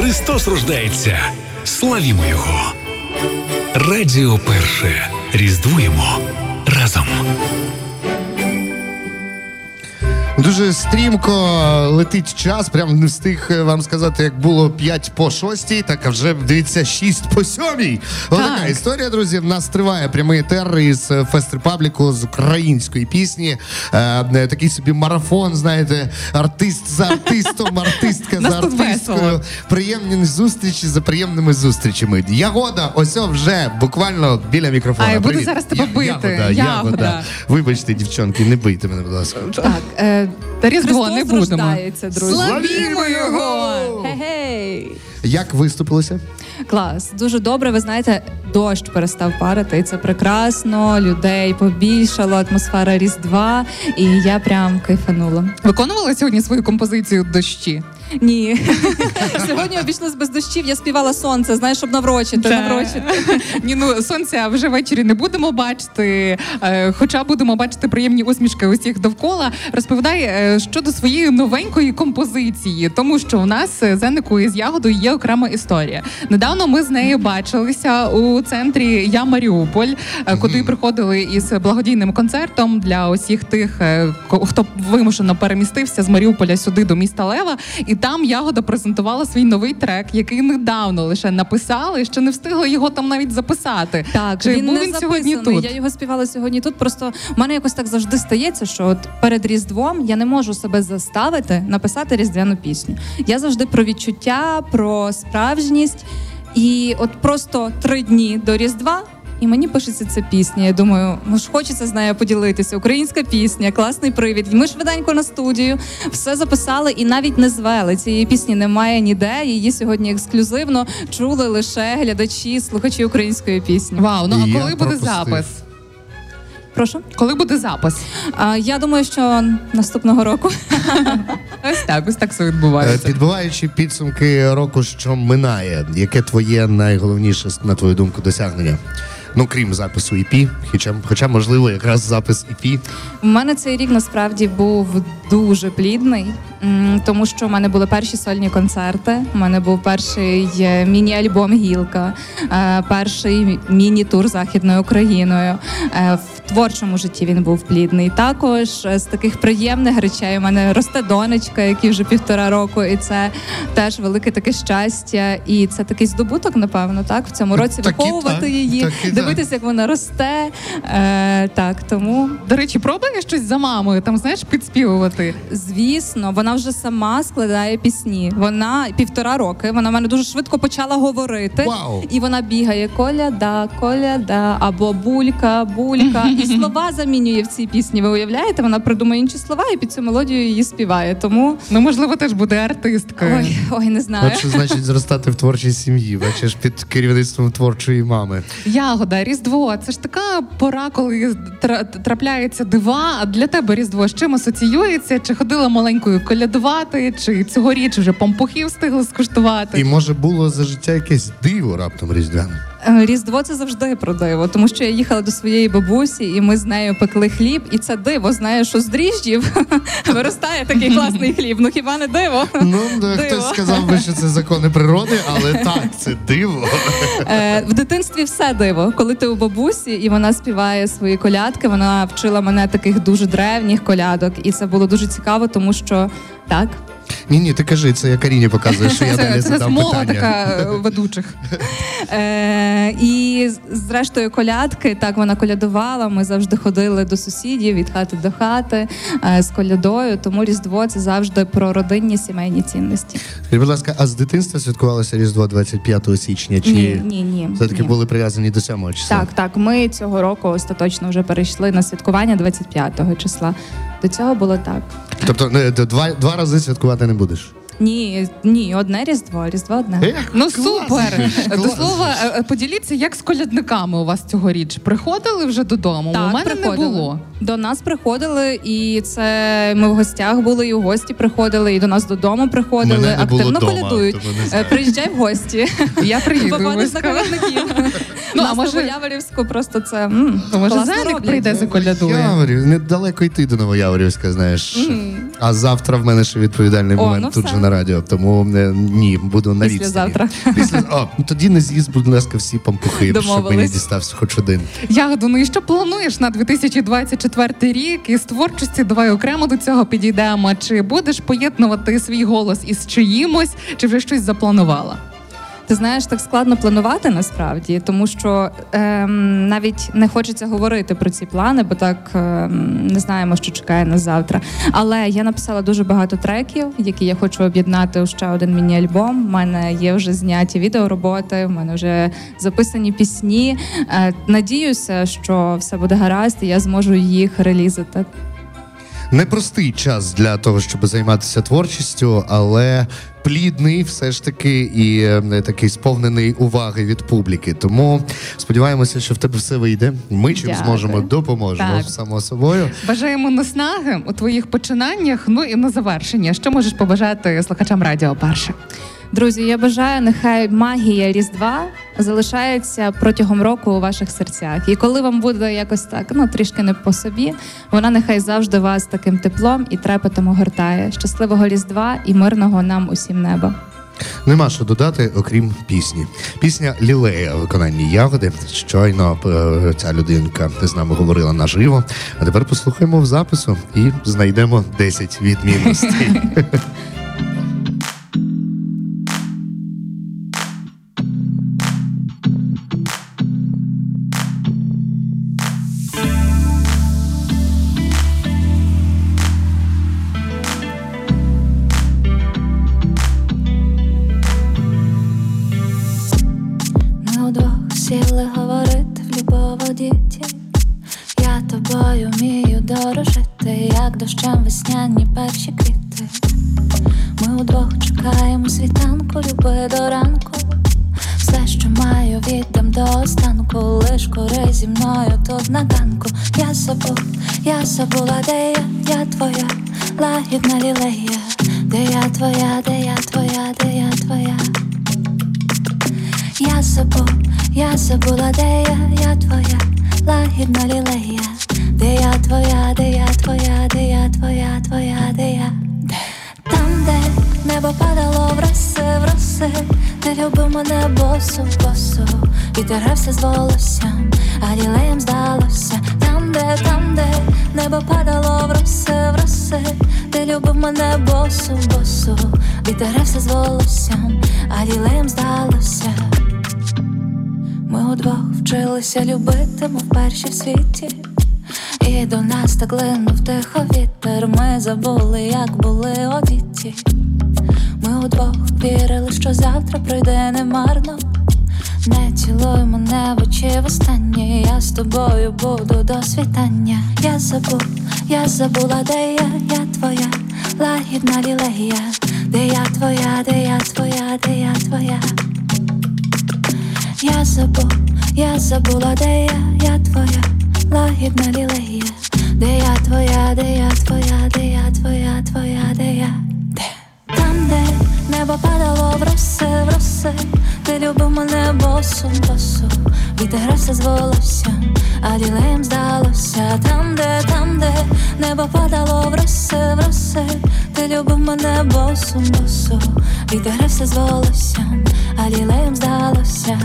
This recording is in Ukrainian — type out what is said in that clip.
Христос рождається. Славімо Його. Радіо Перше. Різдвуємо разом. Дуже стрімко летить час. Прям не встиг е, вам сказати, як було 5 по 6, так а вже дивіться 6 по 7. Отака Так. історія, друзі. В нас триває прямий етер із Фест Репабліку з української пісні. Е, е, такий собі марафон, знаєте, артист за артистом, артистка за артисткою. Приємні зустрічі за приємними зустрічами. Ягода, ось о, вже буквально біля мікрофона. Буду зараз тебе бити. Ягода, Ягода. ягода. Вибачте, дівчонки, не бийте мене, будь ласка. Так, е, Та Різдво не Христос будемо. рождається, друзі. Славімо його! Гей-гей! Як виступилися? Клас, дуже добре. Ви знаєте, дощ перестав парити, і це прекрасно. Людей побільшало, атмосфера Різдва, і я прям кайфанула. Виконувала сьогодні свою композицію дощі. Ні, сьогодні обійшлось без дощів. Я співала сонце, знаєш, щоб наврочити, Та. наврочити. Ні, ну сонця вже ввечері не будемо бачити, е, хоча будемо бачити приємні усмішки усіх довкола. Розповідай е, щодо своєї новенької композиції, тому що у нас е, з Енникою з ягодою є окрема історія. Недавно ми з нею бачилися у центрі Я Маріуполь, куди приходили із благодійним концертом для усіх тих, ко- хто вимушено перемістився з Маріуполя сюди до міста Лева. І там Ягода презентувала свій новий трек, який недавно лише написали, ще не встигли його там навіть записати. Так, Чи він був не він сьогодні тут? Я його співала сьогодні тут. Просто в мене якось так завжди стається, що от перед Різдвом я не можу себе заставити написати різдвяну пісню. Я завжди про відчуття, про справжність. І от просто три дні до Різдва. І мені пишеться ця пісня. Я думаю, ну ж хочеться з нею поділитися. Українська пісня, класний привід. Ми швиденько на студію все записали і навіть не звели. Цієї пісні немає ніде. Її сьогодні ексклюзивно чули лише глядачі, слухачі української пісні. Вау, ну а коли буде запис? Прошу. Коли буде запис? А, я думаю, що наступного року Ось так, ось так все Е, відбувається. Підбиваючи підсумки року, що минає, яке твоє найголовніше, на твою думку, досягнення? Ну, крім запису EP, хоча, хоча можливо, якраз запис EP. У мене цей рік насправді був дуже плідний, тому що в мене були перші сольні концерти. У мене був перший е, міні-альбом Гілка, е, перший міні-тур західною Україною. Творчому житті він був плідний. Також е, з таких приємних речей у мене росте донечка, якій вже півтора року, і це теж велике таке щастя. І це такий здобуток, напевно, так в цьому році Так виховувати так, її, так і так. дивитися, як вона росте. Е, так, тому До речі, пробує щось за мамою, там знаєш, підспівувати. Звісно, вона вже сама складає пісні. Вона півтора роки. Вона в мене дуже швидко почала говорити. Вау! І вона бігає коляда, коляда або булька, булька. І слова замінює в цій пісні. Ви уявляєте? Вона придумує інші слова і під цю мелодію її співає. Тому Ну, можливо, теж буде артисткою. ой, ой, не знаю. От що значить зростати в творчій сім'ї, бачиш, під керівництвом творчої мами. Ягода, Різдво. Це ж така пора, коли тра- трапляється дива. А для тебе Різдво з чим асоціюється? Чи ходила маленькою колядувати, чи цьогоріч вже пампухів встигли скуштувати? І може було за життя якесь диво раптом різдвяне. Е, Різдво це завжди про диво, тому що я їхала до своєї бабусі, і ми з нею пекли хліб, і це диво. Знаєш, що з дріжджів виростає такий класний хліб. Ну хіба не диво? Ну, Диво. хтось сказав би, що це закони природи, але так, це диво. Е, в дитинстві все диво. Коли ти у бабусі і вона співає свої колядки, вона вчила мене таких дуже древніх колядок, і це було дуже цікаво, тому що так. Ні, ні, ти кажи, це я Каріні показую, що я далі це задам змова питання. така е, ведучих. Е, і зрештою колядки, так вона колядувала. Ми завжди ходили до сусідів від хати до хати е, з колядою. Тому Різдво це завжди про родинні сімейні цінності. Скажіть, будь ласка, а з дитинства святкувалося Різдво 25 січня? Чи Ні, ні, ні. все-таки ні. були прив'язані до 7 числа? Так, так. Ми цього року остаточно вже перейшли на святкування 25-го числа. До цього було так. Тобто не, д- два, два рази святкувати не будеш? Ні, ні, одне різдво, різдво одне. Ех, Ну клас! супер. До слова, е, е, поділіться, як з колядниками у вас цьогоріч. Приходили вже додому? Так, у мене приходили. не було. До нас приходили, і це ми в гостях були, і у гості приходили, і до нас додому приходили. Мене не було активно дома, колядують. тому не Е, знаю. Приїжджай в гості. Я приїду. Попадеш на колядників. Ну, а може- Яворівську просто це м, може роблять. прийде заколядує? Яворів, недалеко йти до Новояворівська, знаєш. А завтра в мене ще відповідальний момент ну тут же на радіо, тому не ні, буду на Післязавтра. відстані. Після О, ну тоді не з'їзд, будь ласка, всі пампухи, щоб мені дістався хоч один. Ягоду, ну і що плануєш на 2024 рік? Із творчості давай окремо до цього підійдемо. Чи будеш поєднувати свій голос із чиїмось, чи вже щось запланувала? Ти знаєш, так складно планувати насправді, тому що ем, навіть не хочеться говорити про ці плани, бо так ем, не знаємо, що чекає нас завтра. Але я написала дуже багато треків, які я хочу об'єднати у ще один міні-альбом. У мене є вже зняті відеороботи, в мене вже записані пісні. Е, надіюся, що все буде гаразд, і я зможу їх релізити. Непростий час для того, щоб займатися творчістю, але плідний все ж таки і е, такий сповнений уваги від публіки. Тому сподіваємося, що в тебе все вийде. Ми чим Дякую. зможемо допоможемо Так. само собою. Бажаємо наснаги у твоїх починаннях. Ну і на завершення, що можеш побажати слухачам радіо перше? Друзі, я бажаю, нехай магія Різдва залишається протягом року у ваших серцях. І коли вам буде якось так, ну трішки не по собі, вона нехай завжди вас таким теплом і трепетом огортає. Щасливого Різдва і мирного нам усім неба. Нема що додати, окрім пісні. Пісня Лілея у виконанні ягоди. Щойно е, ця людинка з нами говорила наживо. А тепер послухаємо в запису і знайдемо 10 відмінностей. любоводіті. Я тобою вмію дорожити, як дощем весняні перші квіти. Ми удвох чекаємо світанку, люби до ранку. Все, що маю, віддам до останку, лиш кори зі мною тут на ганку. Я забув, я забула, де я, я твоя, лагідна лілея, де я твоя, де я твоя, де я твоя. Я забув, я забула, де я, я твоя, лагідна лілея, де я твоя, де я твоя, де я твоя, твоя, де я, там, де небо падало в роси, в роси, ти любив мене босу, босу, вітер грався з волоссям, а лілеєм здалося, там, де, там, де небо падало в роси, в роси, ти любив мене босу, босу, вітер грався з волоссям, а лілеєм здалося. Ми удвох вчилися любити, мов перші в світі. І до нас так линув тихо вітер. Ми забули, як були одіті. Ми удвох вірили, що завтра пройде немарно. Не цілуй мене в очі востаннє. Я з тобою буду до світання. Я забув, я забула, де я, я твоя, лагідна лілея, де я твоя, де я твоя, де я твоя. Я забув, я забула, де я, я твоя, лагідна лілея, де я твоя, де я твоя, де я твоя, твоя, де я, де? Там, де небо падало в роси, в роси, ти любив мене босу, босу, вітер грався з волоссям, а лілеєм здалося, там, де, там, де небо падало в роси, в роси, ти любив мене босу, босу, вітер грався з волоссям, а лілеєм здалося.